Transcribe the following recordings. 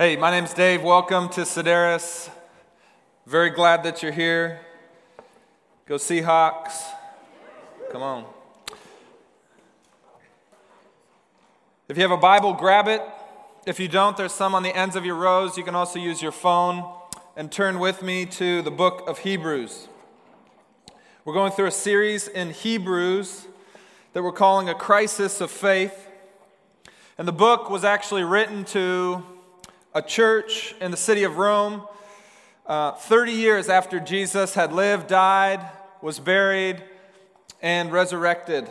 Hey, my name's Dave. Welcome to Sedaris. Very glad that you're here. Go Seahawks. Come on. If you have a Bible, grab it. If you don't, there's some on the ends of your rows. You can also use your phone and turn with me to the book of Hebrews. We're going through a series in Hebrews that we're calling A Crisis of Faith. And the book was actually written to a church in the city of Rome uh, 30 years after Jesus had lived, died, was buried, and resurrected.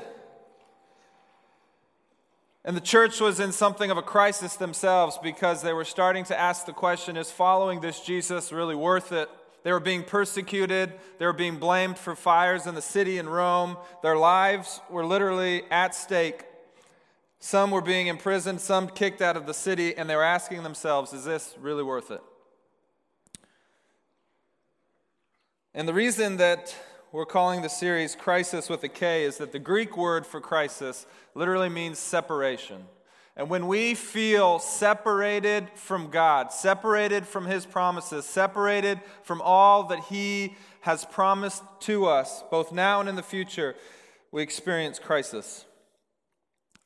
And the church was in something of a crisis themselves because they were starting to ask the question is following this Jesus really worth it? They were being persecuted. They were being blamed for fires in the city in Rome. Their lives were literally at stake. Some were being imprisoned, some kicked out of the city, and they were asking themselves, is this really worth it? And the reason that we're calling the series Crisis with a K is that the Greek word for crisis literally means separation. And when we feel separated from God, separated from His promises, separated from all that He has promised to us, both now and in the future, we experience crisis.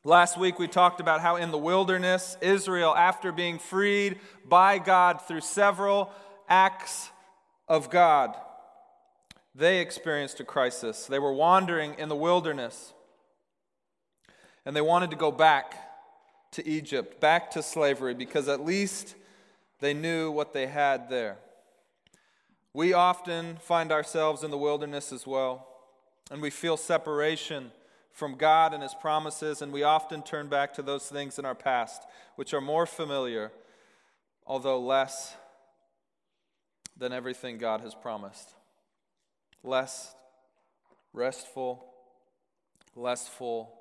Last week, we talked about how in the wilderness, Israel, after being freed by God through several acts of God, they experienced a crisis. They were wandering in the wilderness, and they wanted to go back to Egypt, back to slavery, because at least they knew what they had there. We often find ourselves in the wilderness as well, and we feel separation from God and His promises, and we often turn back to those things in our past which are more familiar, although less than everything God has promised. Less restful, less full.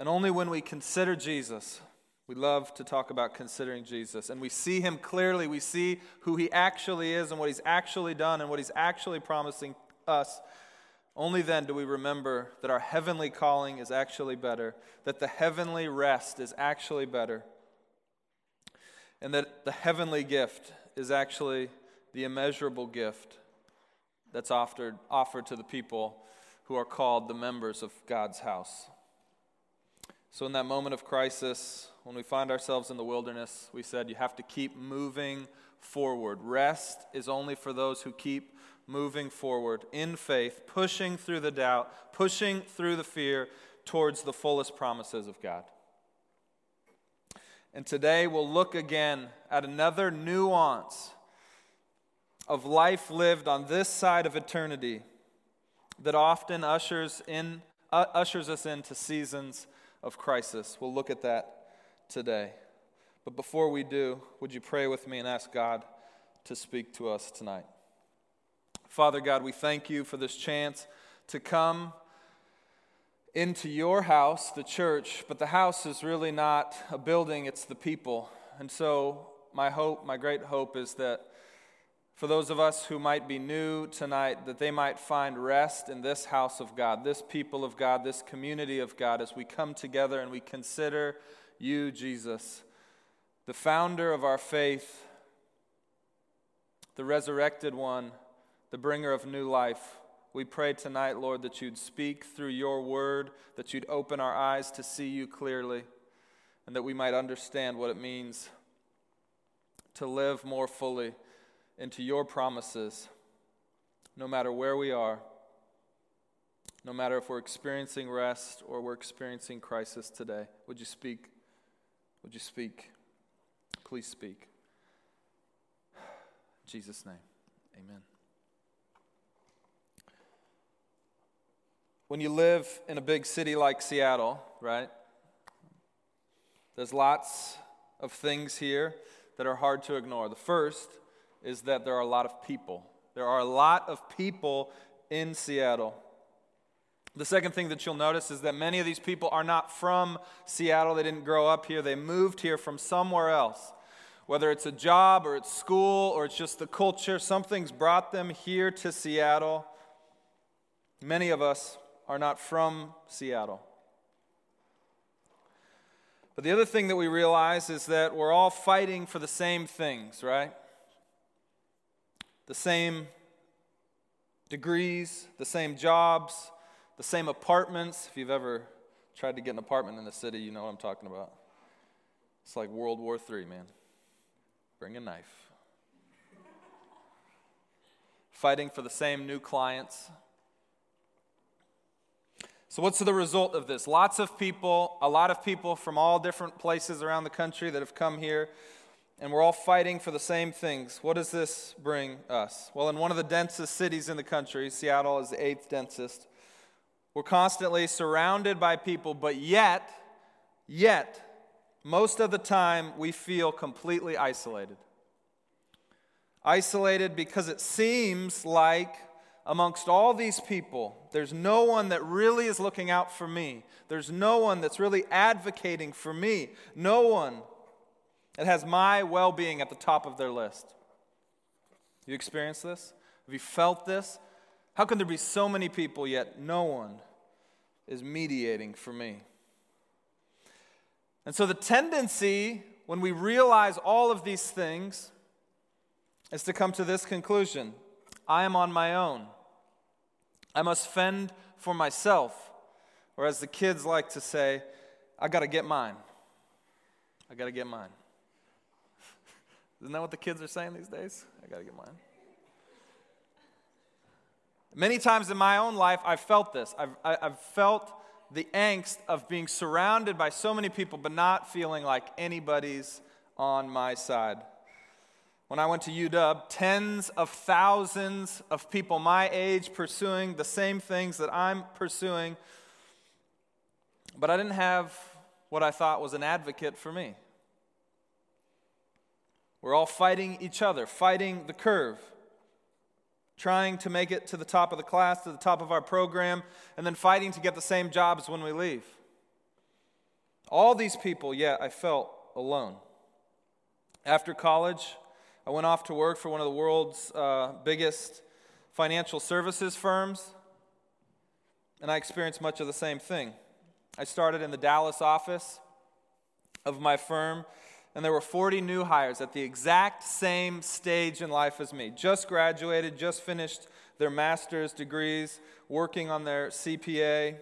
And only when we consider Jesus, we love to talk about considering Jesus, and we see him clearly, we see who he actually is and what he's actually done and what he's actually promising us only then do we remember that our heavenly calling is actually better, that the heavenly rest is actually better, and that the heavenly gift is actually the immeasurable gift that's offered, offered to the people who are called the members of God's house. So, in that moment of crisis, when we find ourselves in the wilderness, we said you have to keep moving forward. Rest is only for those who keep moving forward in faith, pushing through the doubt, pushing through the fear towards the fullest promises of God. And today we'll look again at another nuance of life lived on this side of eternity that often ushers, in, uh, ushers us into seasons of crisis. We'll look at that today. But before we do, would you pray with me and ask God to speak to us tonight? Father God, we thank you for this chance to come into your house, the church, but the house is really not a building, it's the people. And so, my hope, my great hope is that for those of us who might be new tonight, that they might find rest in this house of God, this people of God, this community of God, as we come together and we consider you, Jesus, the founder of our faith, the resurrected one the bringer of new life. We pray tonight, Lord, that you'd speak through your word, that you'd open our eyes to see you clearly, and that we might understand what it means to live more fully into your promises, no matter where we are, no matter if we're experiencing rest or we're experiencing crisis today. Would you speak? Would you speak? Please speak. In Jesus' name, amen. When you live in a big city like Seattle, right? There's lots of things here that are hard to ignore. The first is that there are a lot of people. There are a lot of people in Seattle. The second thing that you'll notice is that many of these people are not from Seattle. They didn't grow up here, they moved here from somewhere else. Whether it's a job or it's school or it's just the culture, something's brought them here to Seattle. Many of us are not from Seattle. But the other thing that we realize is that we're all fighting for the same things, right? The same degrees, the same jobs, the same apartments. If you've ever tried to get an apartment in the city, you know what I'm talking about. It's like World War III, man. Bring a knife. Fighting for the same new clients. So, what's the result of this? Lots of people, a lot of people from all different places around the country that have come here, and we're all fighting for the same things. What does this bring us? Well, in one of the densest cities in the country, Seattle is the eighth densest, we're constantly surrounded by people, but yet, yet, most of the time we feel completely isolated. Isolated because it seems like amongst all these people, there's no one that really is looking out for me. There's no one that's really advocating for me. No one that has my well being at the top of their list. You experienced this? Have you felt this? How can there be so many people yet no one is mediating for me? And so the tendency when we realize all of these things is to come to this conclusion I am on my own. I must fend for myself. Or as the kids like to say, I got to get mine. I got to get mine. Isn't that what the kids are saying these days? I got to get mine. Many times in my own life, I've felt this. I've, I've felt the angst of being surrounded by so many people but not feeling like anybody's on my side. When I went to UW, tens of thousands of people my age pursuing the same things that I'm pursuing, but I didn't have what I thought was an advocate for me. We're all fighting each other, fighting the curve trying to make it to the top of the class, to the top of our program, and then fighting to get the same jobs when we leave. All these people, yet I felt alone. After college, I went off to work for one of the world's uh, biggest financial services firms, and I experienced much of the same thing. I started in the Dallas office of my firm and there were 40 new hires at the exact same stage in life as me. Just graduated, just finished their master's degrees, working on their CPA.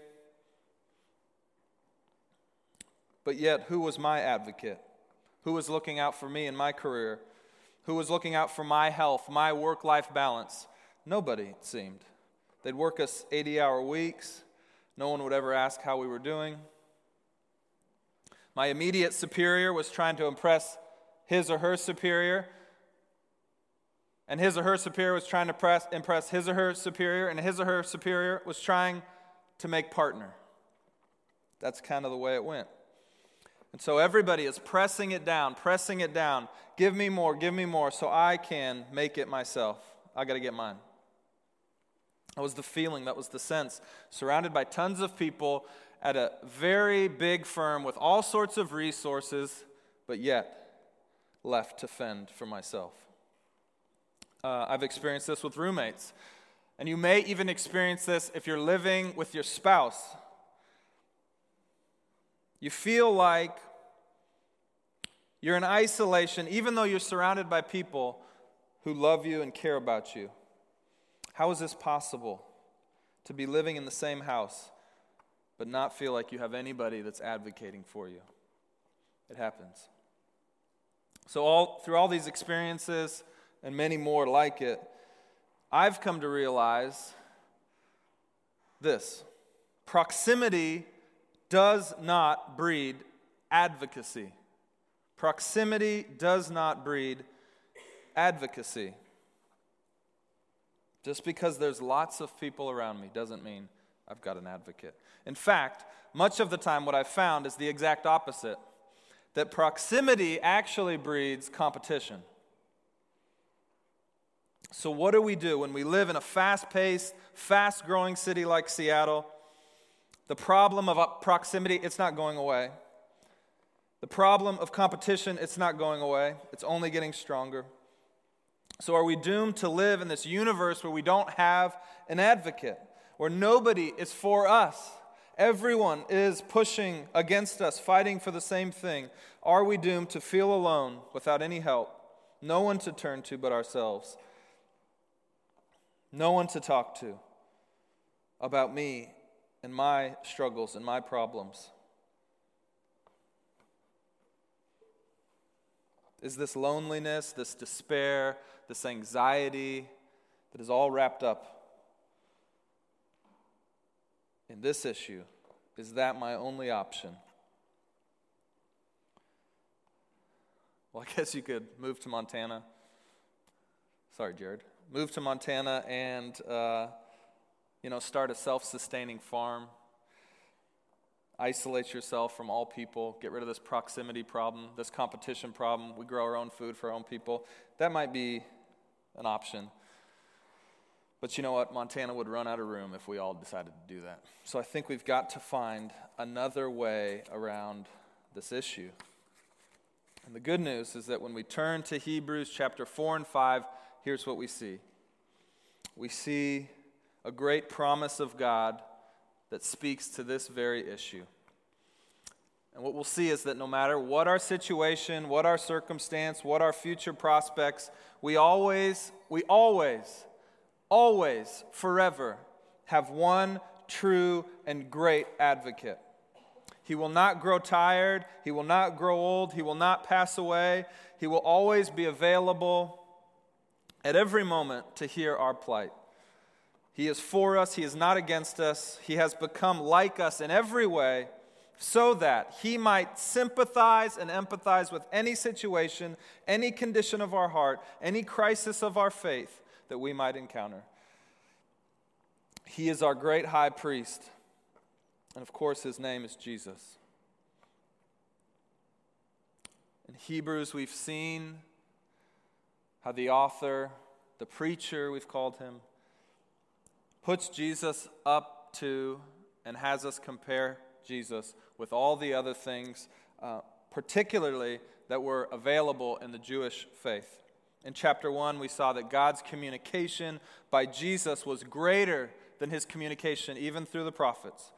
But yet, who was my advocate? Who was looking out for me in my career? Who was looking out for my health, my work life balance? Nobody, it seemed. They'd work us 80 hour weeks. No one would ever ask how we were doing. My immediate superior was trying to impress his or her superior. And his or her superior was trying to press, impress his or her superior, and his or her superior was trying to make partner. That's kind of the way it went. And so everybody is pressing it down, pressing it down. Give me more, give me more, so I can make it myself. I got to get mine. That was the feeling, that was the sense. Surrounded by tons of people at a very big firm with all sorts of resources, but yet left to fend for myself. Uh, I've experienced this with roommates. And you may even experience this if you're living with your spouse. You feel like you're in isolation, even though you're surrounded by people who love you and care about you. How is this possible to be living in the same house but not feel like you have anybody that's advocating for you. It happens. So, all, through all these experiences and many more like it, I've come to realize this proximity does not breed advocacy. Proximity does not breed advocacy. Just because there's lots of people around me doesn't mean I've got an advocate. In fact, much of the time, what I've found is the exact opposite that proximity actually breeds competition. So, what do we do when we live in a fast paced, fast growing city like Seattle? The problem of proximity, it's not going away. The problem of competition, it's not going away. It's only getting stronger. So, are we doomed to live in this universe where we don't have an advocate? where nobody is for us. Everyone is pushing against us, fighting for the same thing. Are we doomed to feel alone without any help? No one to turn to but ourselves. No one to talk to about me and my struggles and my problems. Is this loneliness, this despair, this anxiety that is all wrapped up in this issue? Is that my only option? Well, I guess you could move to Montana. Sorry, Jared. Move to Montana and, uh, you know, start a self sustaining farm. Isolate yourself from all people. Get rid of this proximity problem, this competition problem. We grow our own food for our own people. That might be an option. But you know what? Montana would run out of room if we all decided to do that. So I think we've got to find another way around this issue. And the good news is that when we turn to Hebrews chapter 4 and 5, here's what we see we see a great promise of God that speaks to this very issue. And what we'll see is that no matter what our situation, what our circumstance, what our future prospects, we always, we always always, forever, have one true and great advocate. He will not grow tired. He will not grow old. He will not pass away. He will always be available at every moment to hear our plight. He is for us. He is not against us. He has become like us in every way so that he might sympathize and empathize with any situation, any condition of our heart, any crisis of our faith that we might encounter. He is our great high priest. And of course, his name is Jesus. In Hebrews, we've seen how the author, the preacher, we've called him, puts Jesus up to and has us compare Jesus with all the other things, uh, particularly that were available in the Jewish faith. In chapter 1, we saw that God's communication by Jesus was greater than his communication, even through the prophets.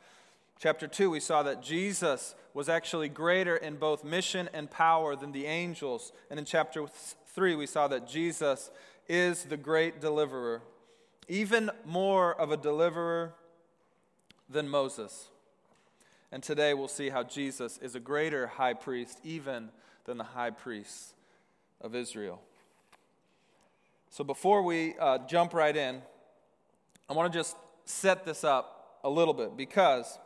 Chapter 2, we saw that Jesus was actually greater in both mission and power than the angels. And in chapter 3, we saw that Jesus is the great deliverer, even more of a deliverer than Moses. And today we'll see how Jesus is a greater high priest, even than the high priests of Israel. So before we uh, jump right in, I want to just set this up a little bit because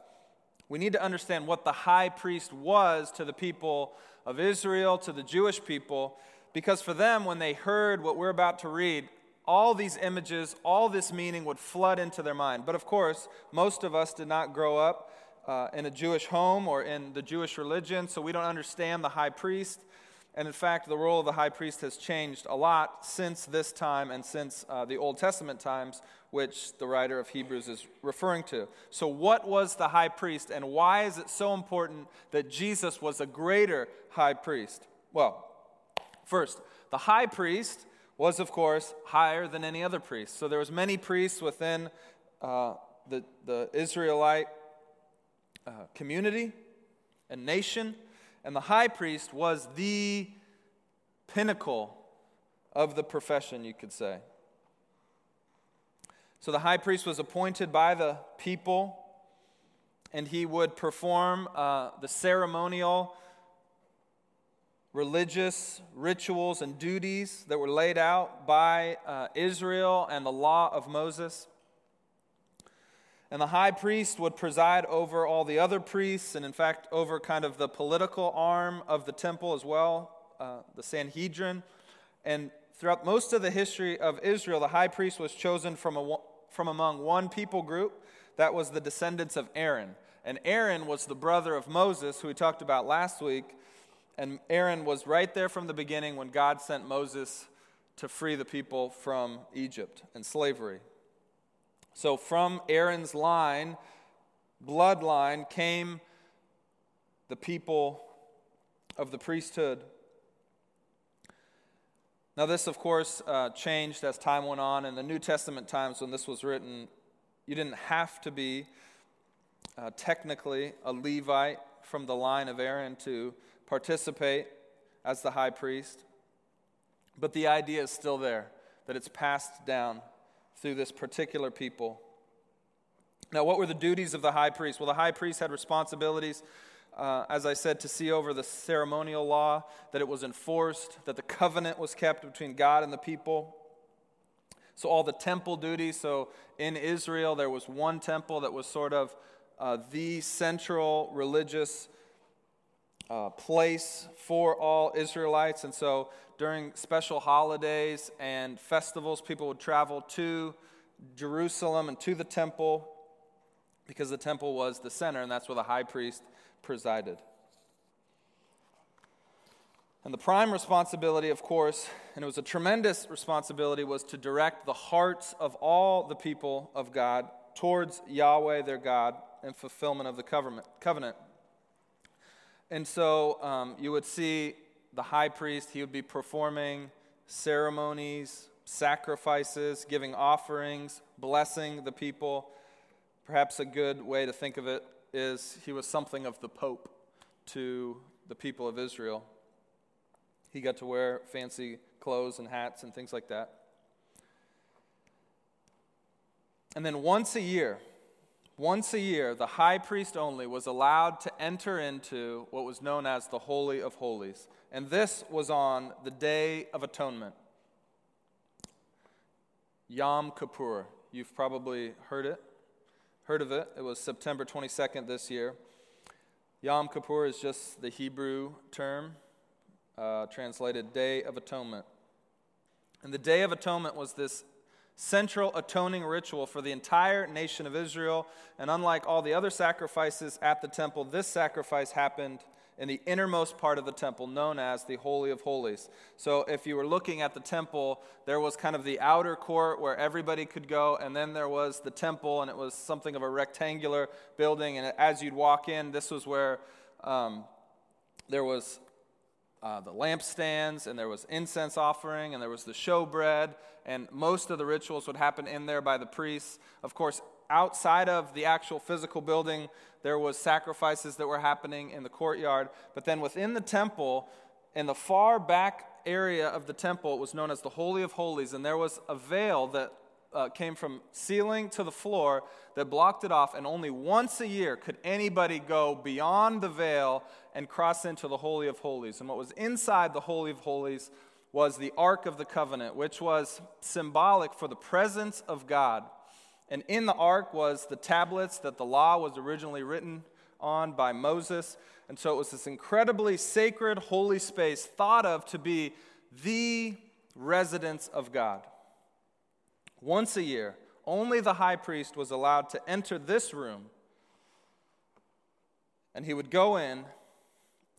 we need to understand what the high priest was to the people of Israel, to the Jewish people, because for them, when they heard what we're about to read, all these images, all this meaning would flood into their mind. But of course, most of us did not grow up uh, in a Jewish home or in the Jewish religion, so we don't understand the high priest. And in fact, the role of the high priest has changed a lot since this time and since uh, the Old Testament times, which the writer of Hebrews is referring to. So, what was the high priest, and why is it so important that Jesus was a greater high priest? Well, first, the high priest was, of course, higher than any other priest. So, there was many priests within uh, the, the Israelite uh, community and nation. And the high priest was the pinnacle of the profession, you could say. So the high priest was appointed by the people, and he would perform uh, the ceremonial, religious rituals and duties that were laid out by uh, Israel and the law of Moses. And the high priest would preside over all the other priests, and in fact, over kind of the political arm of the temple as well, uh, the Sanhedrin. And throughout most of the history of Israel, the high priest was chosen from, a, from among one people group that was the descendants of Aaron. And Aaron was the brother of Moses, who we talked about last week. And Aaron was right there from the beginning when God sent Moses to free the people from Egypt and slavery. So from Aaron's line, bloodline, came the people of the priesthood. Now, this, of course, uh, changed as time went on. In the New Testament times, when this was written, you didn't have to be uh, technically a Levite from the line of Aaron to participate as the high priest. But the idea is still there that it's passed down through this particular people. Now, what were the duties of the high priest? Well, the high priest had responsibilities, uh, as I said, to see over the ceremonial law, that it was enforced, that the covenant was kept between God and the people. So, all the temple duties. So, in Israel, there was one temple that was sort of uh, the central religious uh, place for all Israelites. And so, during special holidays and festivals, people would travel to Jerusalem and to the temple because the temple was the center, and that's where the high priest presided. And the prime responsibility, of course, and it was a tremendous responsibility, was to direct the hearts of all the people of God towards Yahweh their God and fulfillment of the covenant. And so um, you would see the high priest, he would be performing ceremonies, sacrifices, giving offerings, blessing the people. Perhaps a good way to think of it is he was something of the Pope to the people of Israel. He got to wear fancy clothes and hats and things like that. And then once a year, once a year, the high priest only was allowed to enter into what was known as the Holy of Holies. And this was on the Day of Atonement. Yom Kippur. You've probably heard it, heard of it. It was September 22nd this year. Yom Kippur is just the Hebrew term uh, translated Day of Atonement. And the Day of Atonement was this central atoning ritual for the entire nation of Israel. And unlike all the other sacrifices at the temple, this sacrifice happened in the innermost part of the temple, known as the Holy of Holies. So, if you were looking at the temple, there was kind of the outer court where everybody could go, and then there was the temple, and it was something of a rectangular building. And as you'd walk in, this was where um, there was uh, the lampstands, and there was incense offering, and there was the showbread, and most of the rituals would happen in there by the priests. Of course, outside of the actual physical building, there was sacrifices that were happening in the courtyard. But then within the temple, in the far back area of the temple, it was known as the Holy of Holies, and there was a veil that uh, came from ceiling to the floor that blocked it off, and only once a year could anybody go beyond the veil and cross into the Holy of Holies. And what was inside the Holy of Holies was the Ark of the Covenant, which was symbolic for the presence of God. And in the ark was the tablets that the law was originally written on by Moses. And so it was this incredibly sacred, holy space thought of to be the residence of God. Once a year, only the high priest was allowed to enter this room, and he would go in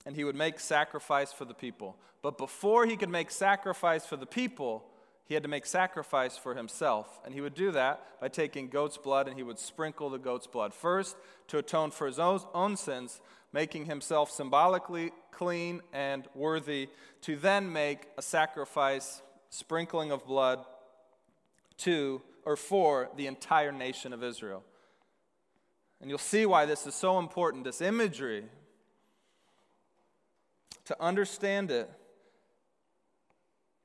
and he would make sacrifice for the people. But before he could make sacrifice for the people, he had to make sacrifice for himself. And he would do that by taking goat's blood and he would sprinkle the goat's blood. First, to atone for his own sins, making himself symbolically clean and worthy, to then make a sacrifice, sprinkling of blood to or for the entire nation of Israel. And you'll see why this is so important this imagery. To understand it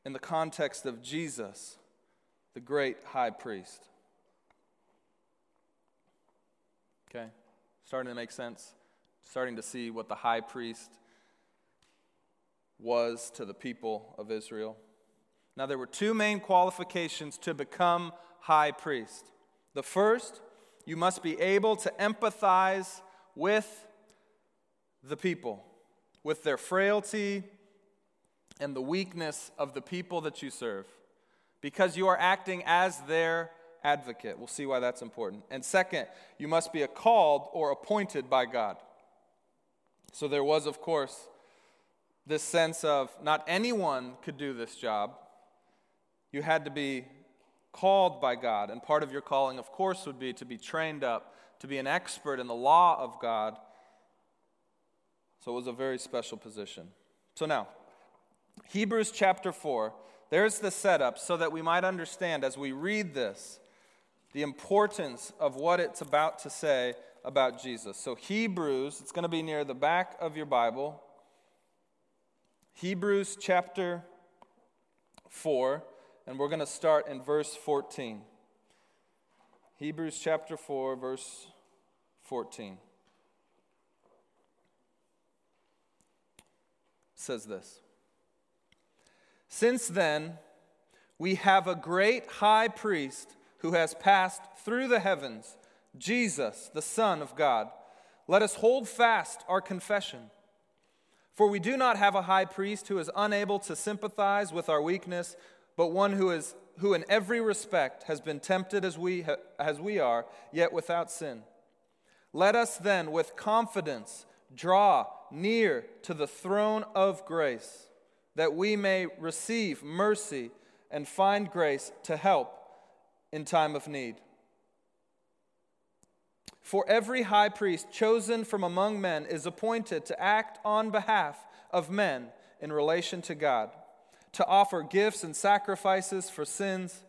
in the context of Jesus, the great high priest. Okay? Starting to make sense? Starting to see what the high priest was to the people of Israel. Now, there were two main qualifications to become high priest. The first, you must be able to empathize with the people, with their frailty and the weakness of the people that you serve, because you are acting as their advocate. We'll see why that's important. And second, you must be called or appointed by God. So there was, of course, this sense of not anyone could do this job you had to be called by God, and part of your calling, of course, would be to be trained up, to be an expert in the law of God. So it was a very special position. So now, Hebrews chapter 4, there's the setup so that we might understand as we read this the importance of what it's about to say about Jesus. So, Hebrews, it's going to be near the back of your Bible. Hebrews chapter 4, and we're going to start in verse 14. Hebrews chapter 4, verse 14. Says this Since then, we have a great high priest who has passed through the heavens, Jesus, the Son of God. Let us hold fast our confession. For we do not have a high priest who is unable to sympathize with our weakness, but one who is who in every respect has been tempted as we as we are, yet without sin. Let us then with confidence draw near to the throne of grace, that we may receive mercy and find grace to help in time of need. For every high priest chosen from among men is appointed to act on behalf of men in relation to God, to offer gifts and sacrifices for sins.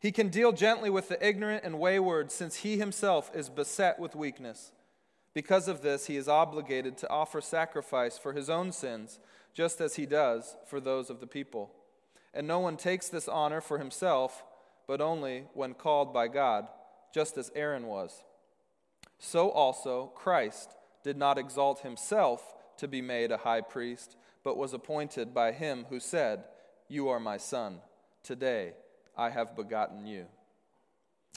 He can deal gently with the ignorant and wayward, since he himself is beset with weakness. Because of this, he is obligated to offer sacrifice for his own sins, just as he does for those of the people. And no one takes this honor for himself, but only when called by God, just as Aaron was. So also Christ did not exalt himself to be made a high priest, but was appointed by him who said, You are my son. Today I have begotten you.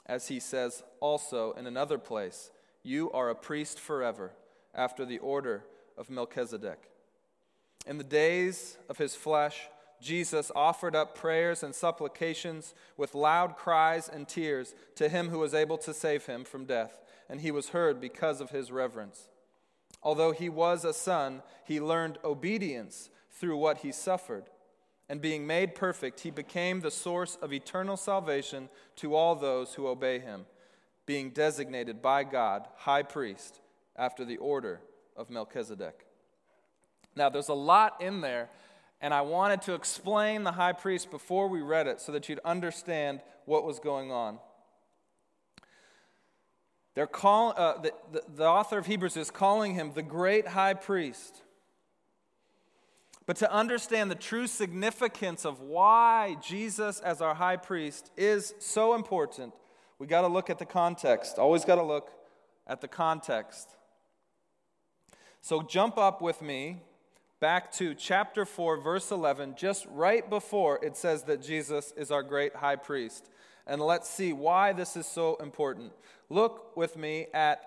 As he says also in another place, You are a priest forever, after the order of Melchizedek. In the days of his flesh, Jesus offered up prayers and supplications with loud cries and tears to him who was able to save him from death, and he was heard because of his reverence. Although he was a son, he learned obedience through what he suffered. And being made perfect, he became the source of eternal salvation to all those who obey him, being designated by God high priest after the order of Melchizedek. Now, there's a lot in there and I wanted to explain the high priest before we read it so that you'd understand what was going on. They're call, uh, the, the, the author of Hebrews is calling him the great high priest. But to understand the true significance of why Jesus, as our high priest, is so important, we got to look at the context. Always got to look at the context. So jump up with me back to chapter 4, verse 11, just right before it says that Jesus is our great high priest. And let's see why this is so important. Look with me at,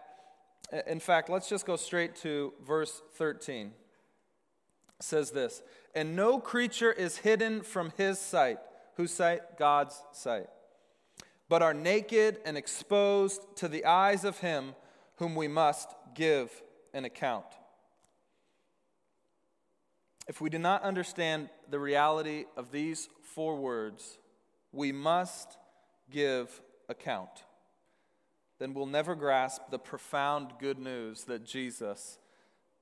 in fact, let's just go straight to verse 13. It says this And no creature is hidden from his sight. Whose sight? God's sight. But are naked and exposed to the eyes of him whom we must give an account. If we do not understand the reality of these four words, we must give account, then we'll never grasp the profound good news that Jesus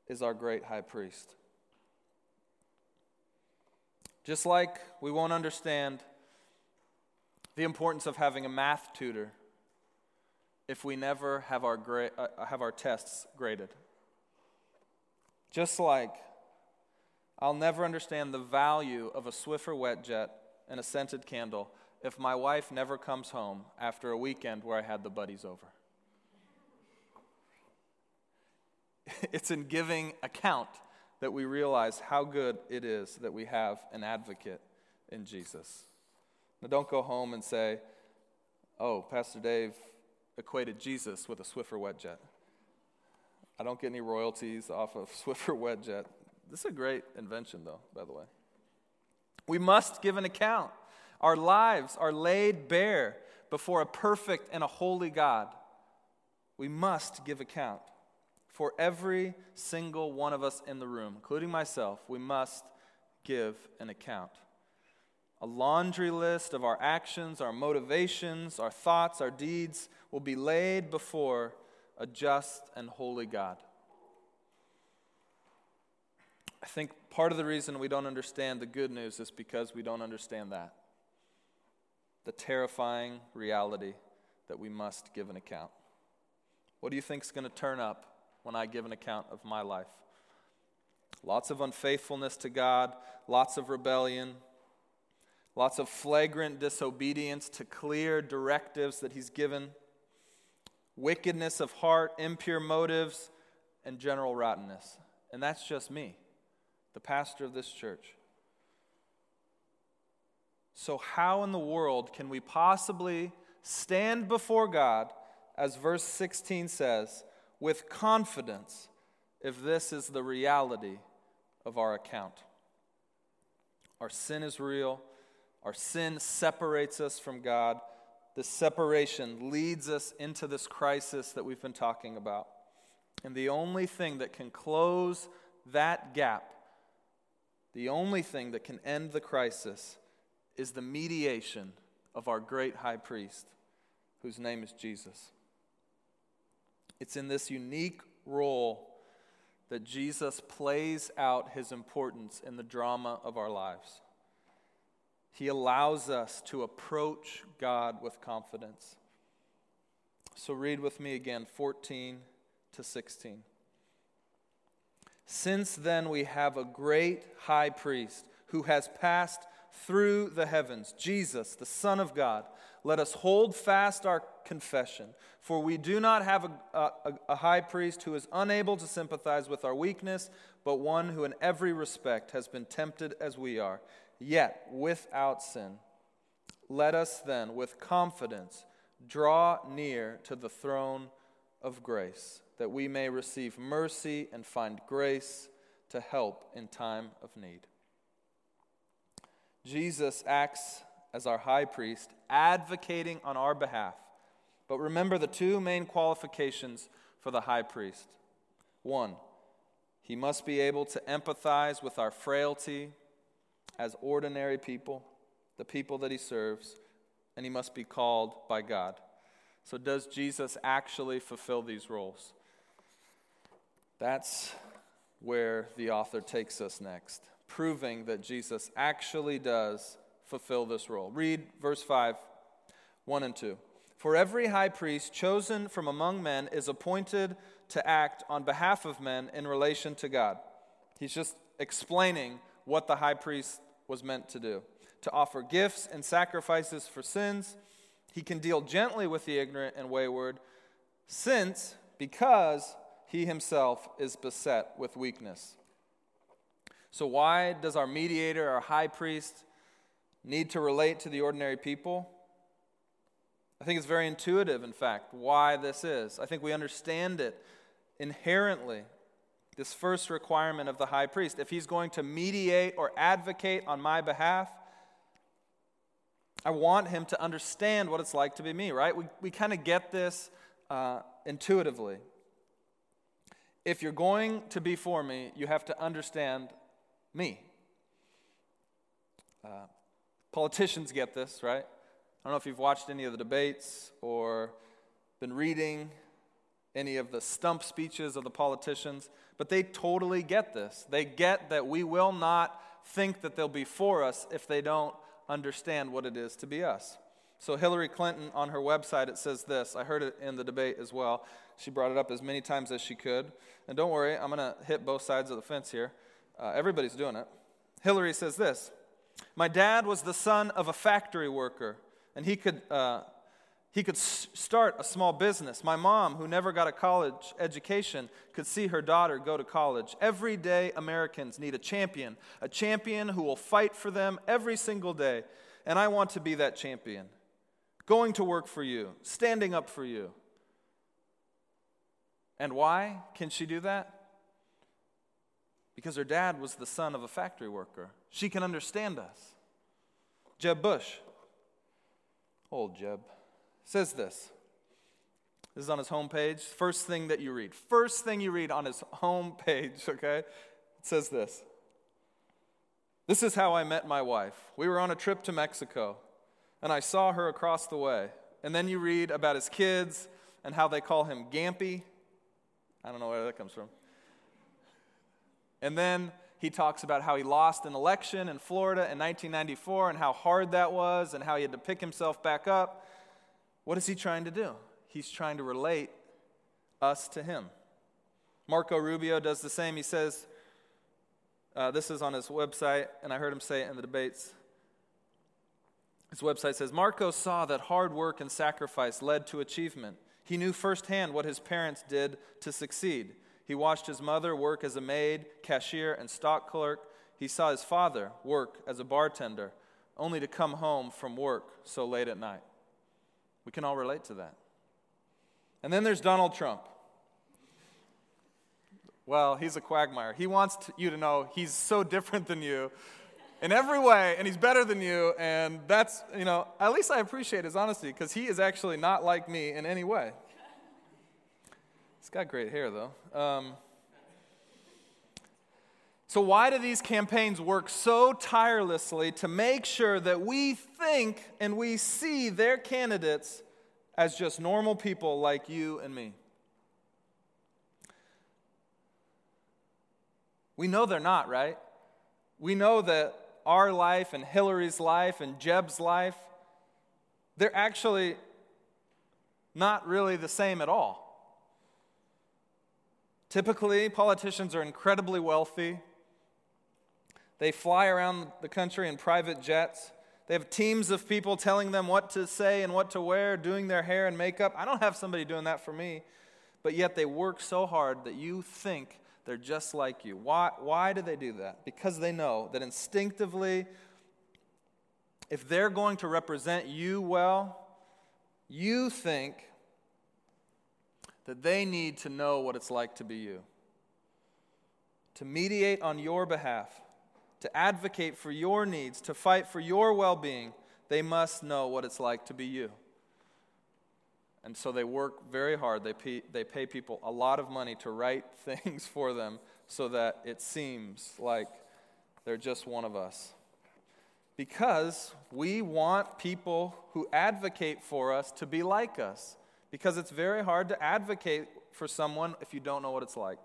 is our great high priest. Just like we won't understand the importance of having a math tutor if we never have our, gra- uh, have our tests graded. Just like I'll never understand the value of a Swiffer wet jet and a scented candle if my wife never comes home after a weekend where I had the buddies over. It's in giving account that we realize how good it is that we have an advocate in Jesus. Now, don't go home and say, oh, Pastor Dave equated Jesus with a Swiffer wet jet. I don't get any royalties off of Swiffer wet jet. This is a great invention, though, by the way. We must give an account. Our lives are laid bare before a perfect and a holy God. We must give account. For every single one of us in the room, including myself, we must give an account. A laundry list of our actions, our motivations, our thoughts, our deeds will be laid before a just and holy God. I think part of the reason we don't understand the good news is because we don't understand that the terrifying reality that we must give an account. What do you think is going to turn up when I give an account of my life? Lots of unfaithfulness to God, lots of rebellion, lots of flagrant disobedience to clear directives that He's given, wickedness of heart, impure motives, and general rottenness. And that's just me, the pastor of this church. So, how in the world can we possibly stand before God, as verse 16 says, with confidence if this is the reality of our account? Our sin is real. Our sin separates us from God. This separation leads us into this crisis that we've been talking about. And the only thing that can close that gap, the only thing that can end the crisis, is the mediation of our great high priest, whose name is Jesus. It's in this unique role that Jesus plays out his importance in the drama of our lives. He allows us to approach God with confidence. So read with me again 14 to 16. Since then, we have a great high priest who has passed through the heavens, Jesus, the Son of God. Let us hold fast our confession, for we do not have a, a, a, high priest who is unable to sympathize with our weakness, but one who in every respect has been tempted as we are, yet without sin. Let us then, with confidence, draw near to the throne of grace, that we may receive mercy and find grace to help in time of need. Jesus acts as our high priest, advocating on our behalf. But remember the two main qualifications for the high priest. One, he must be able to empathize with our frailty as ordinary people, the people that he serves, and he must be called by God. So, does Jesus actually fulfill these roles? That's where the author takes us next proving that Jesus actually does fulfill this role. Read verse 5, 1 and 2. For every high priest chosen from among men is appointed to act on behalf of men in relation to God. He's just explaining what the high priest was meant to do to offer gifts and sacrifices for sins. He can deal gently with the ignorant and wayward, since, because he himself is beset with weakness. So, why does our mediator, our high priest, need to relate to the ordinary people? I think it's very intuitive, in fact, why this is. I think we understand it inherently. This first requirement of the high priest. If he's going to mediate or advocate on my behalf, I want him to understand what it's like to be me, right? We, we kind of get this uh, intuitively. If you're going to be for me, you have to understand me. Uh, politicians get this, right? I don't know if you've watched any of the debates or been reading any of the stump speeches of the politicians, but they totally get this. They get that we will not think that they'll be for us if they don't understand what it is to be us. So, Hillary Clinton on her website, it says this. I heard it in the debate as well. She brought it up as many times as she could. And don't worry, I'm going to hit both sides of the fence here. Uh, everybody's doing it. Hillary says this My dad was the son of a factory worker, and he could, uh, he could s- start a small business. My mom, who never got a college education, could see her daughter go to college. Every day, Americans need a champion, a champion who will fight for them every single day. And I want to be that champion. Going to work for you, standing up for you. And why can she do that? Because her dad was the son of a factory worker. She can understand us. Jeb Bush, old Jeb, says this. This is on his homepage. First thing that you read. First thing you read on his homepage, okay? It says this. This is how I met my wife. We were on a trip to Mexico, and I saw her across the way. And then you read about his kids and how they call him Gampy. I don't know where that comes from. And then he talks about how he lost an election in Florida in 1994 and how hard that was and how he had to pick himself back up. What is he trying to do? He's trying to relate us to him. Marco Rubio does the same. He says, uh, this is on his website, and I heard him say it in the debates. His website says Marco saw that hard work and sacrifice led to achievement. He knew firsthand what his parents did to succeed. He watched his mother work as a maid, cashier, and stock clerk. He saw his father work as a bartender, only to come home from work so late at night. We can all relate to that. And then there's Donald Trump. Well, he's a quagmire. He wants to, you to know he's so different than you in every way, and he's better than you. And that's, you know, at least I appreciate his honesty because he is actually not like me in any way. He's got great hair, though. Um, so, why do these campaigns work so tirelessly to make sure that we think and we see their candidates as just normal people like you and me? We know they're not, right? We know that our life and Hillary's life and Jeb's life, they're actually not really the same at all. Typically, politicians are incredibly wealthy. They fly around the country in private jets. They have teams of people telling them what to say and what to wear, doing their hair and makeup. I don't have somebody doing that for me, but yet they work so hard that you think they're just like you. Why, why do they do that? Because they know that instinctively, if they're going to represent you well, you think that they need to know what it's like to be you. To mediate on your behalf, to advocate for your needs, to fight for your well being, they must know what it's like to be you. And so they work very hard. They pay, they pay people a lot of money to write things for them so that it seems like they're just one of us. Because we want people who advocate for us to be like us. Because it's very hard to advocate for someone if you don't know what it's like.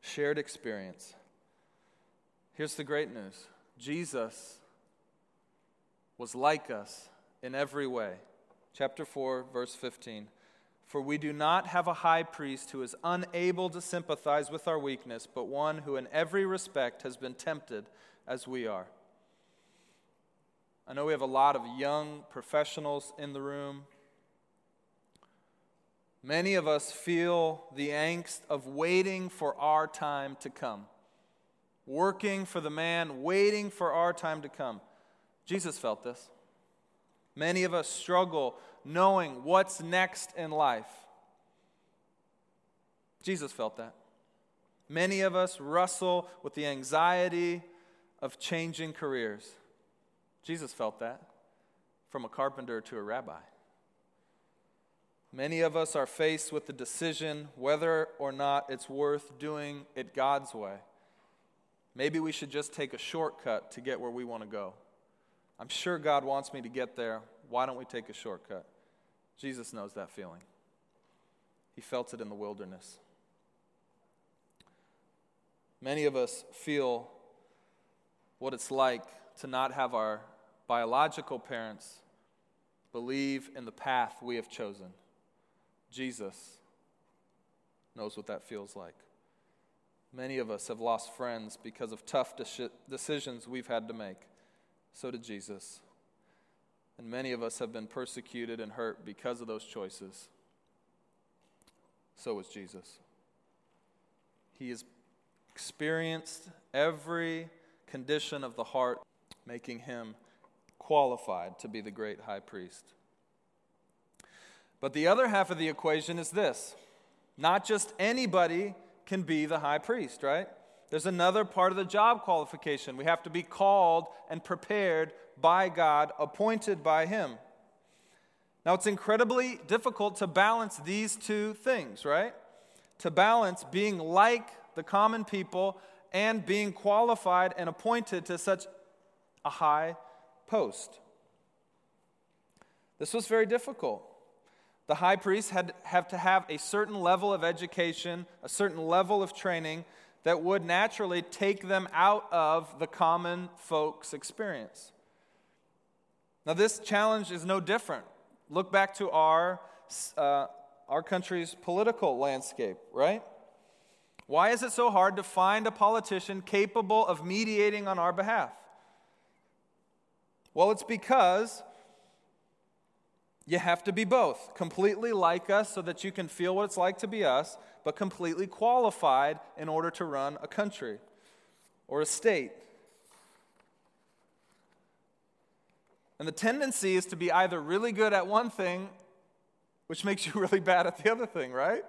Shared experience. Here's the great news Jesus was like us in every way. Chapter 4, verse 15. For we do not have a high priest who is unable to sympathize with our weakness, but one who in every respect has been tempted as we are. I know we have a lot of young professionals in the room. Many of us feel the angst of waiting for our time to come, working for the man, waiting for our time to come. Jesus felt this. Many of us struggle knowing what's next in life. Jesus felt that. Many of us wrestle with the anxiety of changing careers. Jesus felt that from a carpenter to a rabbi. Many of us are faced with the decision whether or not it's worth doing it God's way. Maybe we should just take a shortcut to get where we want to go. I'm sure God wants me to get there. Why don't we take a shortcut? Jesus knows that feeling. He felt it in the wilderness. Many of us feel what it's like to not have our biological parents believe in the path we have chosen. Jesus knows what that feels like. Many of us have lost friends because of tough de- decisions we've had to make. So did Jesus. And many of us have been persecuted and hurt because of those choices. So was Jesus. He has experienced every condition of the heart, making him qualified to be the great high priest. But the other half of the equation is this not just anybody can be the high priest, right? There's another part of the job qualification. We have to be called and prepared by God, appointed by Him. Now, it's incredibly difficult to balance these two things, right? To balance being like the common people and being qualified and appointed to such a high post. This was very difficult. The high priest had have to have a certain level of education, a certain level of training that would naturally take them out of the common folks' experience. Now, this challenge is no different. Look back to our uh, our country's political landscape, right? Why is it so hard to find a politician capable of mediating on our behalf? Well, it's because you have to be both completely like us so that you can feel what it's like to be us, but completely qualified in order to run a country or a state. And the tendency is to be either really good at one thing, which makes you really bad at the other thing, right?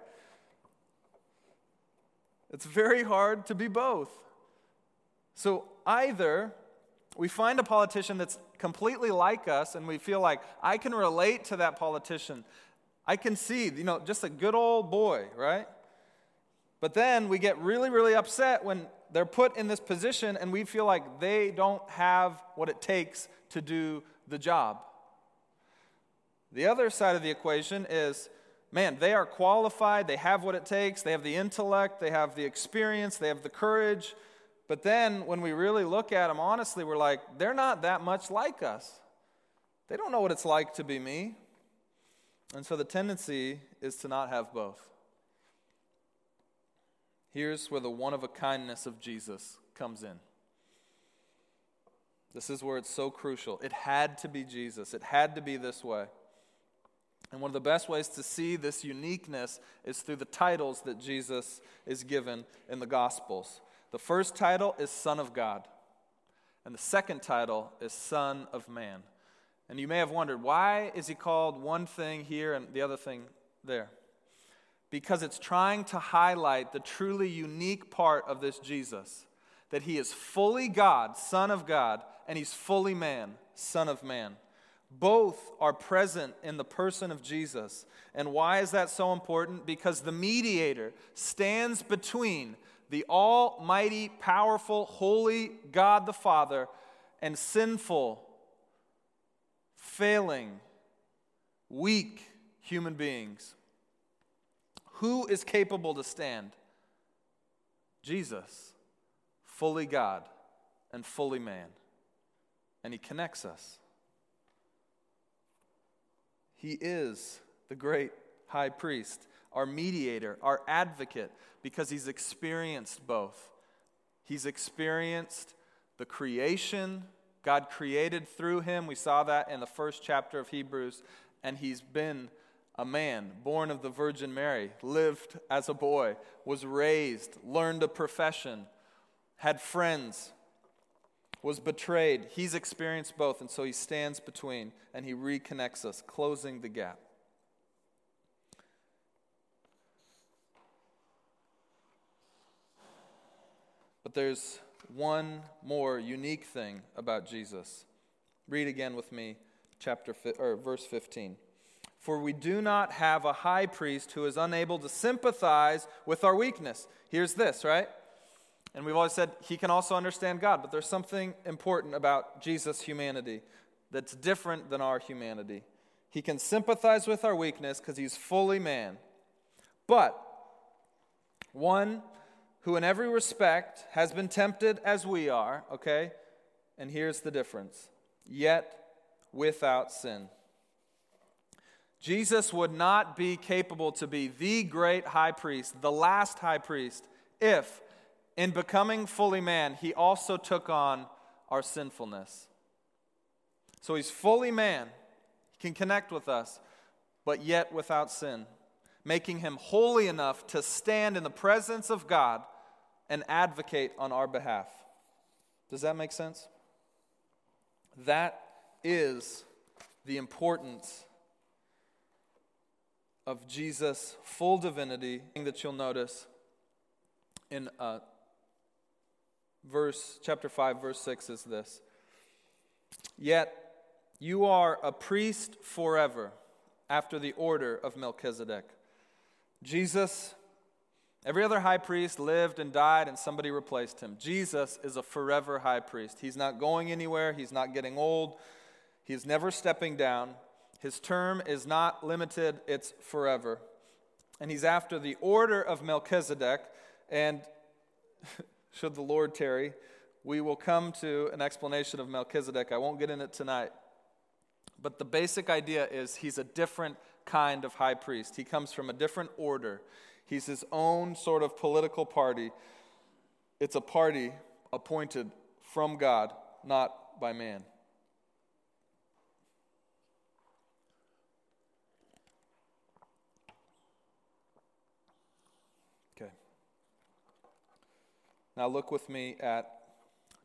It's very hard to be both. So either we find a politician that's completely like us and we feel like I can relate to that politician. I can see, you know, just a good old boy, right? But then we get really, really upset when they're put in this position and we feel like they don't have what it takes to do the job. The other side of the equation is man, they are qualified, they have what it takes, they have the intellect, they have the experience, they have the courage. But then when we really look at them honestly, we're like, they're not that much like us. They don't know what it's like to be me. And so the tendency is to not have both. Here's where the one of a kindness of Jesus comes in. This is where it's so crucial. It had to be Jesus, it had to be this way. And one of the best ways to see this uniqueness is through the titles that Jesus is given in the Gospels. The first title is Son of God, and the second title is Son of Man. And you may have wondered, why is he called one thing here and the other thing there? Because it's trying to highlight the truly unique part of this Jesus that he is fully God, Son of God, and he's fully man, Son of Man. Both are present in the person of Jesus. And why is that so important? Because the mediator stands between the almighty, powerful, holy God the Father and sinful, failing, weak human beings. Who is capable to stand? Jesus, fully God and fully man. And he connects us. He is the great high priest, our mediator, our advocate, because he's experienced both. He's experienced the creation God created through him. We saw that in the first chapter of Hebrews. And he's been a man born of the Virgin Mary, lived as a boy, was raised, learned a profession, had friends, was betrayed. He's experienced both, and so he stands between and he reconnects us, closing the gap. But there's one more unique thing about Jesus. Read again with me, chapter or verse 15. For we do not have a high priest who is unable to sympathize with our weakness. Here's this, right? And we've always said he can also understand God, but there's something important about Jesus' humanity that's different than our humanity. He can sympathize with our weakness because he's fully man. But one who, in every respect, has been tempted as we are, okay? And here's the difference yet without sin. Jesus would not be capable to be the great high priest, the last high priest, if in becoming fully man, he also took on our sinfulness. So he's fully man, he can connect with us, but yet without sin, making him holy enough to stand in the presence of God and advocate on our behalf. Does that make sense? That is the importance of Jesus' full divinity that you'll notice in uh, verse chapter 5 verse 6 is this yet you are a priest forever after the order of melchizedek jesus every other high priest lived and died and somebody replaced him jesus is a forever high priest he's not going anywhere he's not getting old he's never stepping down his term is not limited it's forever and he's after the order of melchizedek and should the Lord tarry, we will come to an explanation of Melchizedek. I won't get in it tonight. But the basic idea is he's a different kind of high priest. He comes from a different order. He's his own sort of political party. It's a party appointed from God, not by man. Okay. Now look with me at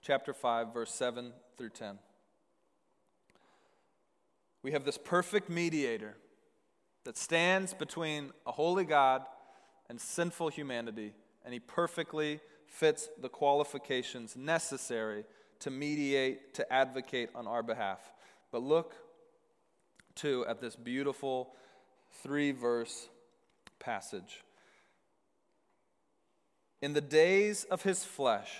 chapter 5, verse 7 through 10. We have this perfect mediator that stands between a holy God and sinful humanity, and he perfectly fits the qualifications necessary to mediate, to advocate on our behalf. But look, too, at this beautiful three verse passage. In the days of his flesh,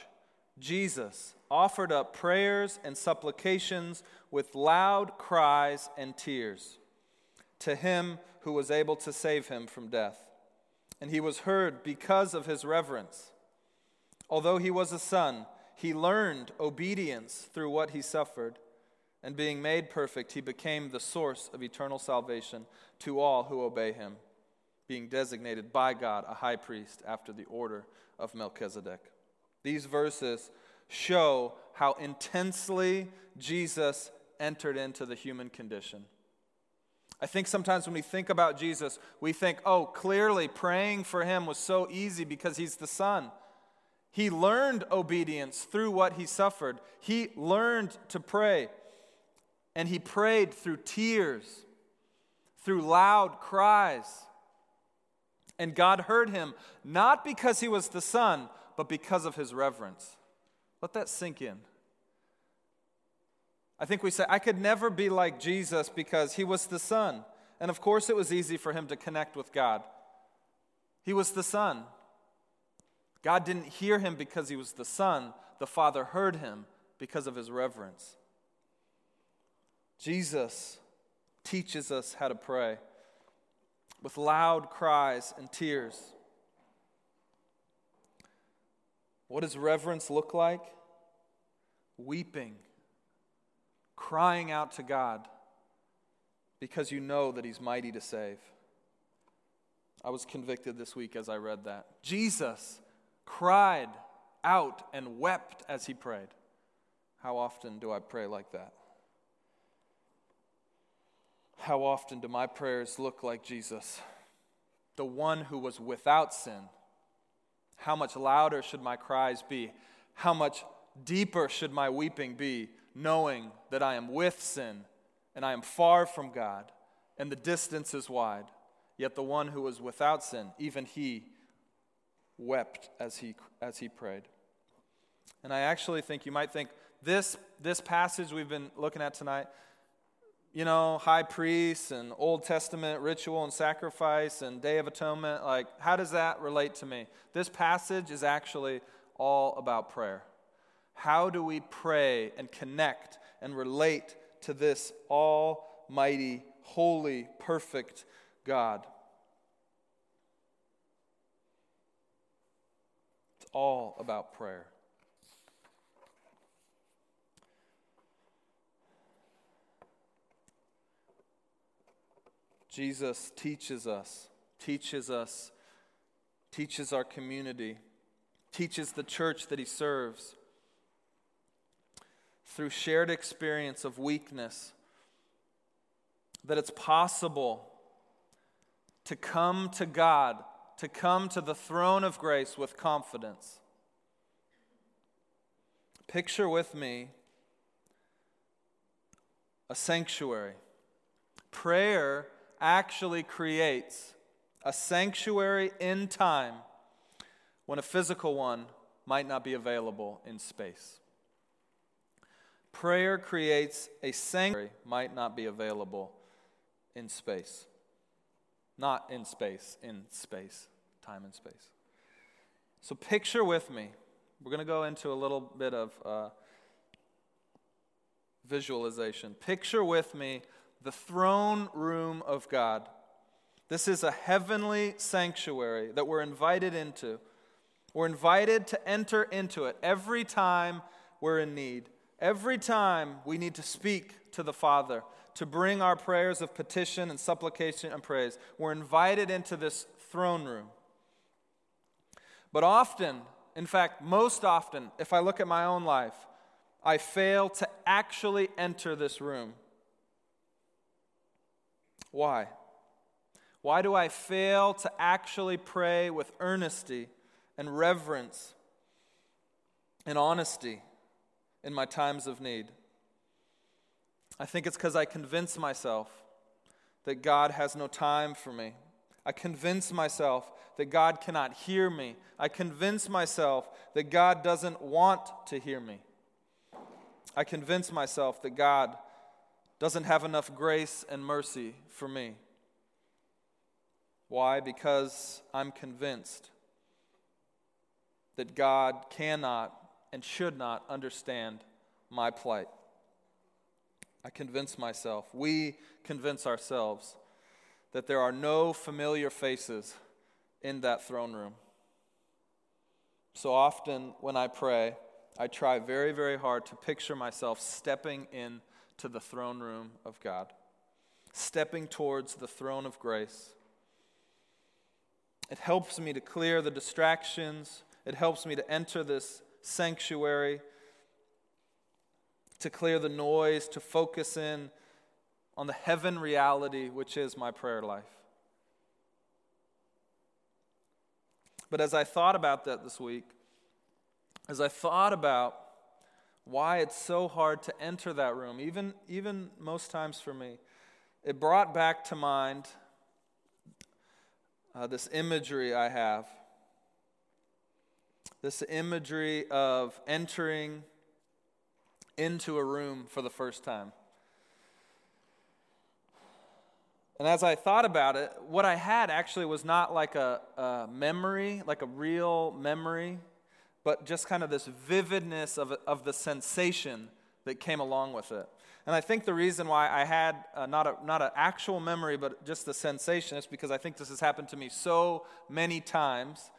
Jesus offered up prayers and supplications with loud cries and tears to him who was able to save him from death. And he was heard because of his reverence. Although he was a son, he learned obedience through what he suffered. And being made perfect, he became the source of eternal salvation to all who obey him, being designated by God a high priest after the order of Melchizedek. These verses show how intensely Jesus entered into the human condition. I think sometimes when we think about Jesus, we think, oh, clearly praying for him was so easy because he's the Son. He learned obedience through what he suffered. He learned to pray. And he prayed through tears, through loud cries. And God heard him, not because he was the Son, but because of his reverence. Let that sink in. I think we say, I could never be like Jesus because he was the Son. And of course, it was easy for him to connect with God. He was the Son. God didn't hear him because he was the Son, the Father heard him because of his reverence. Jesus teaches us how to pray with loud cries and tears. What does reverence look like? Weeping, crying out to God because you know that He's mighty to save. I was convicted this week as I read that. Jesus cried out and wept as He prayed. How often do I pray like that? How often do my prayers look like Jesus, the one who was without sin? How much louder should my cries be? How much deeper should my weeping be, knowing that I am with sin and I am far from God and the distance is wide? Yet the one who was without sin, even he wept as he, as he prayed. And I actually think you might think this, this passage we've been looking at tonight, you know, high priests and Old Testament ritual and sacrifice and Day of Atonement, like, how does that relate to me? This passage is actually all about prayer. How do we pray and connect and relate to this almighty, holy, perfect God? It's all about prayer. Jesus teaches us, teaches us, teaches our community, teaches the church that he serves through shared experience of weakness that it's possible to come to God, to come to the throne of grace with confidence. Picture with me a sanctuary. Prayer actually creates a sanctuary in time when a physical one might not be available in space. Prayer creates a sanctuary might not be available in space. Not in space, in space, time and space. So picture with me. We're going to go into a little bit of uh, visualization. Picture with me the throne room of God. This is a heavenly sanctuary that we're invited into. We're invited to enter into it every time we're in need, Every time we need to speak to the Father, to bring our prayers of petition and supplication and praise, we're invited into this throne room. But often, in fact, most often, if I look at my own life, I fail to actually enter this room. Why? Why do I fail to actually pray with earnesty and reverence and honesty in my times of need? I think it's because I convince myself that God has no time for me. I convince myself that God cannot hear me. I convince myself that God doesn't want to hear me. I convince myself that God doesn't have enough grace and mercy for me. Why? Because I'm convinced that God cannot and should not understand my plight. I convince myself, we convince ourselves, that there are no familiar faces in that throne room. So often when I pray, I try very, very hard to picture myself stepping into the throne room of God, stepping towards the throne of grace. It helps me to clear the distractions, it helps me to enter this sanctuary, to clear the noise, to focus in on the heaven reality, which is my prayer life. But as I thought about that this week, as I thought about why it's so hard to enter that room, even, even most times for me, it brought back to mind uh, this imagery I have. This imagery of entering into a room for the first time. And as I thought about it, what I had actually was not like a, a memory, like a real memory but just kind of this vividness of, of the sensation that came along with it. And I think the reason why I had uh, not, not an actual memory, but just the sensation is because I think this has happened to me so many times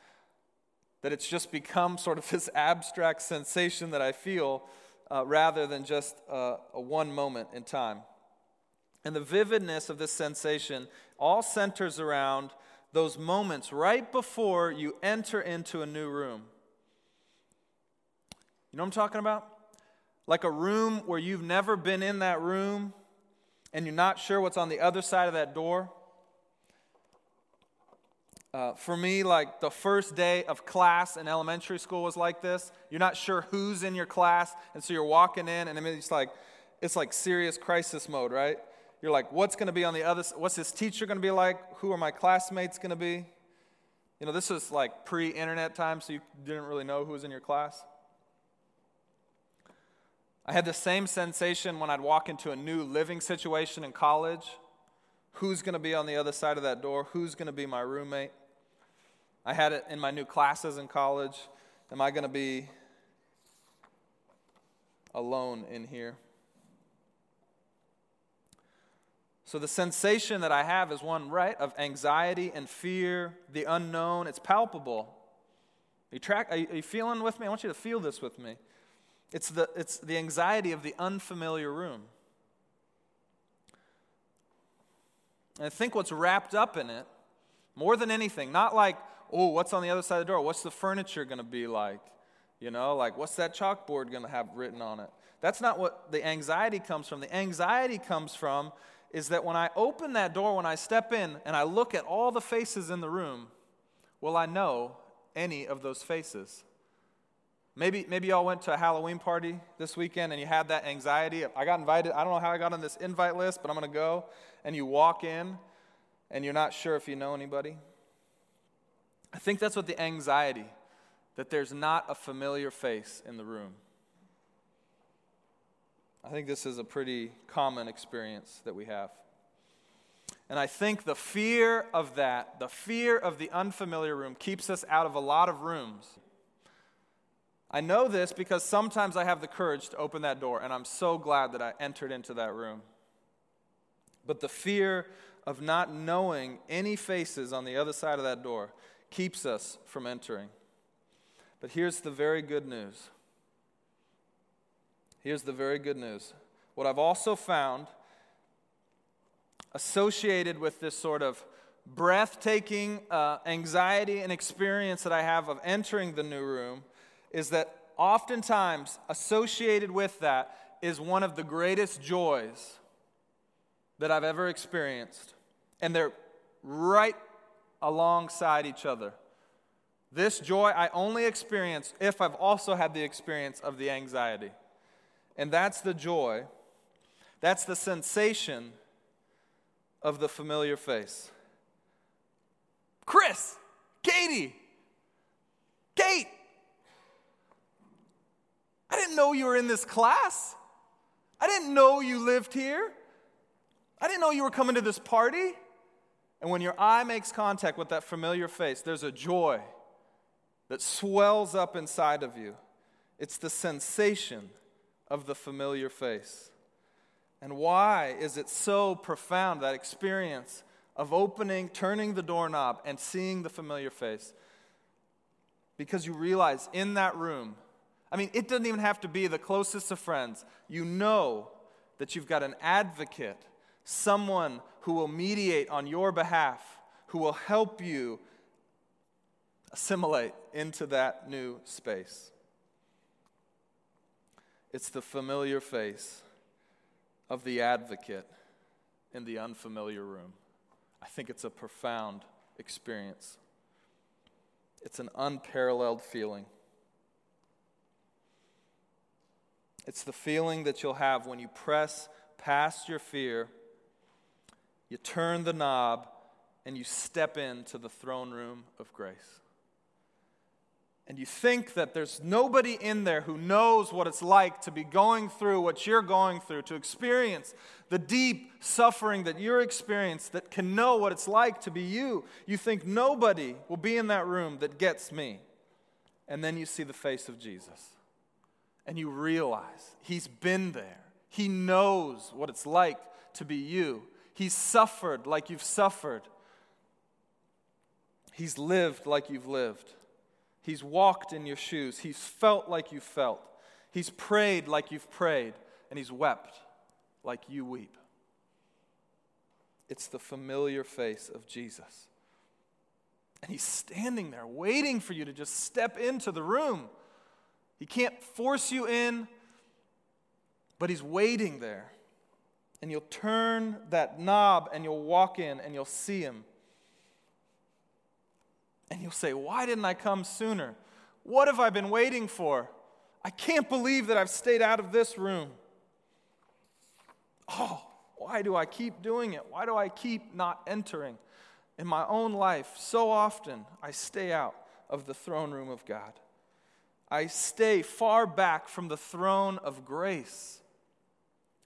that it's just become sort of this abstract sensation that I feel uh, rather than just uh, a one moment in time. And the vividness of this sensation all centers around those moments right before you enter into a new room. You know what I'm talking about? Like a room where you've never been in that room and you're not sure what's on the other side of that door. Uh, for me, like the first day of class in elementary school was like this. You're not sure who's in your class, and so you're walking in, and it's like it's like serious crisis mode, right? You're like, what's going to be on the other? What's this teacher going to be like? Who are my classmates going to be? You know, this was like pre-internet time, so you didn't really know who was in your class. I had the same sensation when I'd walk into a new living situation in college. Who's going to be on the other side of that door? Who's going to be my roommate? I had it in my new classes in college. Am I going to be alone in here? So, the sensation that I have is one, right, of anxiety and fear, the unknown. It's palpable. Are you, track, are you feeling with me? I want you to feel this with me. It's the, it's the anxiety of the unfamiliar room. And I think what's wrapped up in it, more than anything, not like, oh, what's on the other side of the door? What's the furniture going to be like? You know, like, what's that chalkboard going to have written on it? That's not what the anxiety comes from. The anxiety comes from is that when I open that door, when I step in and I look at all the faces in the room, will I know any of those faces? Maybe, maybe y'all went to a Halloween party this weekend and you had that anxiety. I got invited. I don't know how I got on this invite list, but I'm going to go. And you walk in and you're not sure if you know anybody. I think that's what the anxiety, that there's not a familiar face in the room. I think this is a pretty common experience that we have. And I think the fear of that, the fear of the unfamiliar room, keeps us out of a lot of rooms I know this because sometimes I have the courage to open that door, and I'm so glad that I entered into that room. But the fear of not knowing any faces on the other side of that door keeps us from entering. But here's the very good news. Here's the very good news. What I've also found associated with this sort of breathtaking uh, anxiety and experience that I have of entering the new room is that oftentimes associated with that is one of the greatest joys that I've ever experienced. And they're right alongside each other. This joy I only experience if I've also had the experience of the anxiety. And that's the joy, that's the sensation of the familiar face. Chris, Katie, Kate, I didn't know you were in this class. I didn't know you lived here. I didn't know you were coming to this party. And when your eye makes contact with that familiar face, there's a joy that swells up inside of you. It's the sensation of the familiar face. And why is it so profound, that experience of opening, turning the doorknob, and seeing the familiar face? Because you realize in that room, I mean, it doesn't even have to be the closest of friends. You know that you've got an advocate, someone who will mediate on your behalf, who will help you assimilate into that new space. It's the familiar face of the advocate in the unfamiliar room. I think it's a profound experience. It's an unparalleled feeling. It's the feeling that you'll have when you press past your fear, you turn the knob, and you step into the throne room of grace. And you think that there's nobody in there who knows what it's like to be going through what you're going through, to experience the deep suffering that you're experiencing, that can know what it's like to be you. You think nobody will be in that room that gets me. And then you see the face of Jesus and you realize He's been there. He knows what it's like to be you. He's suffered like you've suffered. He's lived like you've lived. He's walked in your shoes. He's felt like you felt. He's prayed like you've prayed. And He's wept like you weep. It's the familiar face of Jesus. And He's standing there waiting for you to just step into the room. He can't force you in, but He's waiting there. And you'll turn that knob and you'll walk in and you'll see Him. And you'll say, Why didn't I come sooner? What have I been waiting for? I can't believe that I've stayed out of this room. Oh, why do I keep doing it? Why do I keep not entering? In my own life, so often I stay out of the throne room of God. I stay far back from the throne of grace?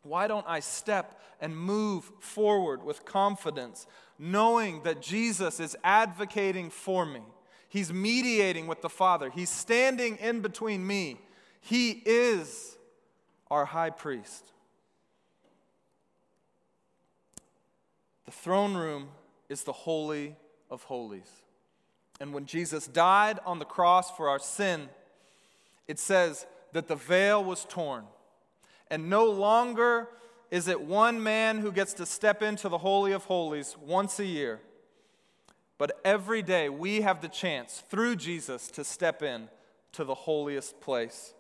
Why don't I step and move forward with confidence, knowing that Jesus is advocating for me? He's mediating with the Father, He's standing in between me. He is our high priest. The throne room is the Holy of Holies. And when Jesus died on the cross for our sin, it says that the veil was torn. And no longer is it one man who gets to step into the Holy of Holies once a year. But every day we have the chance through Jesus to step in to the holiest place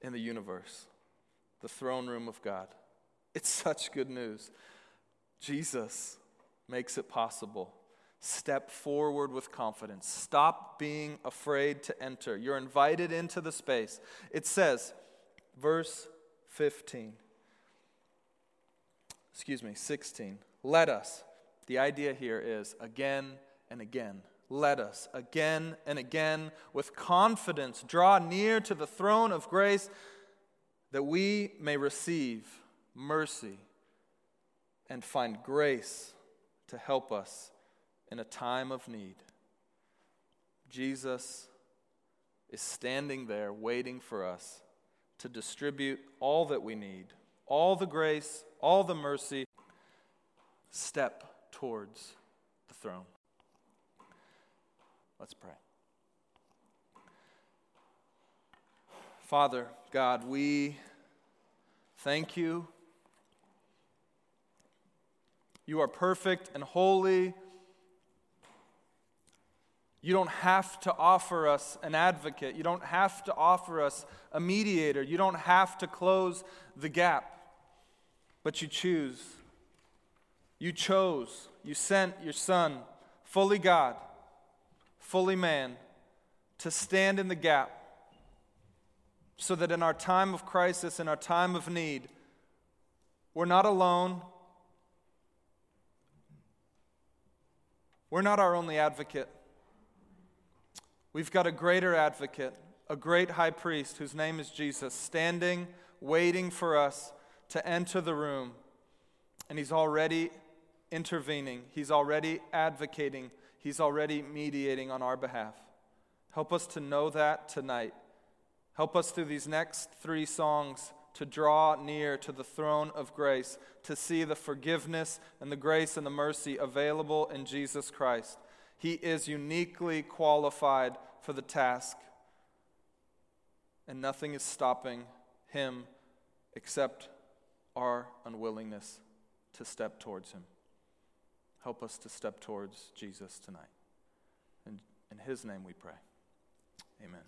in the universe, the throne room of God. It's such good news. Jesus makes it possible Step forward with confidence. Stop being afraid to enter. You're invited into the space. It says, verse 15, excuse me, 16. Let us, the idea here is again and again. Let us again and again with confidence draw near to the throne of grace that we may receive mercy and find grace to help us in a time of need. Jesus is standing there waiting for us to distribute all that we need, all the grace, all the mercy. Step towards the throne. Let's pray. Father, God, we Thank you. You are perfect and holy. You don't have to offer us an advocate. You don't have to offer us a mediator. You don't have to close the gap. But you choose. You chose. You sent your Son, fully God, fully man, to stand in the gap so that in our time of crisis, in our time of need, we're not alone. We're not our only advocate. We've got a greater advocate, a great high priest whose name is Jesus, standing, waiting for us to enter the room. And he's already intervening, he's already advocating, he's already mediating on our behalf. Help us to know that tonight. Help us through these next three songs to draw near to the throne of grace, to see the forgiveness and the grace and the mercy available in Jesus Christ. He is uniquely qualified for the task, and nothing is stopping him except our unwillingness to step towards him. Help us to step towards Jesus tonight. In, in his name we pray. Amen.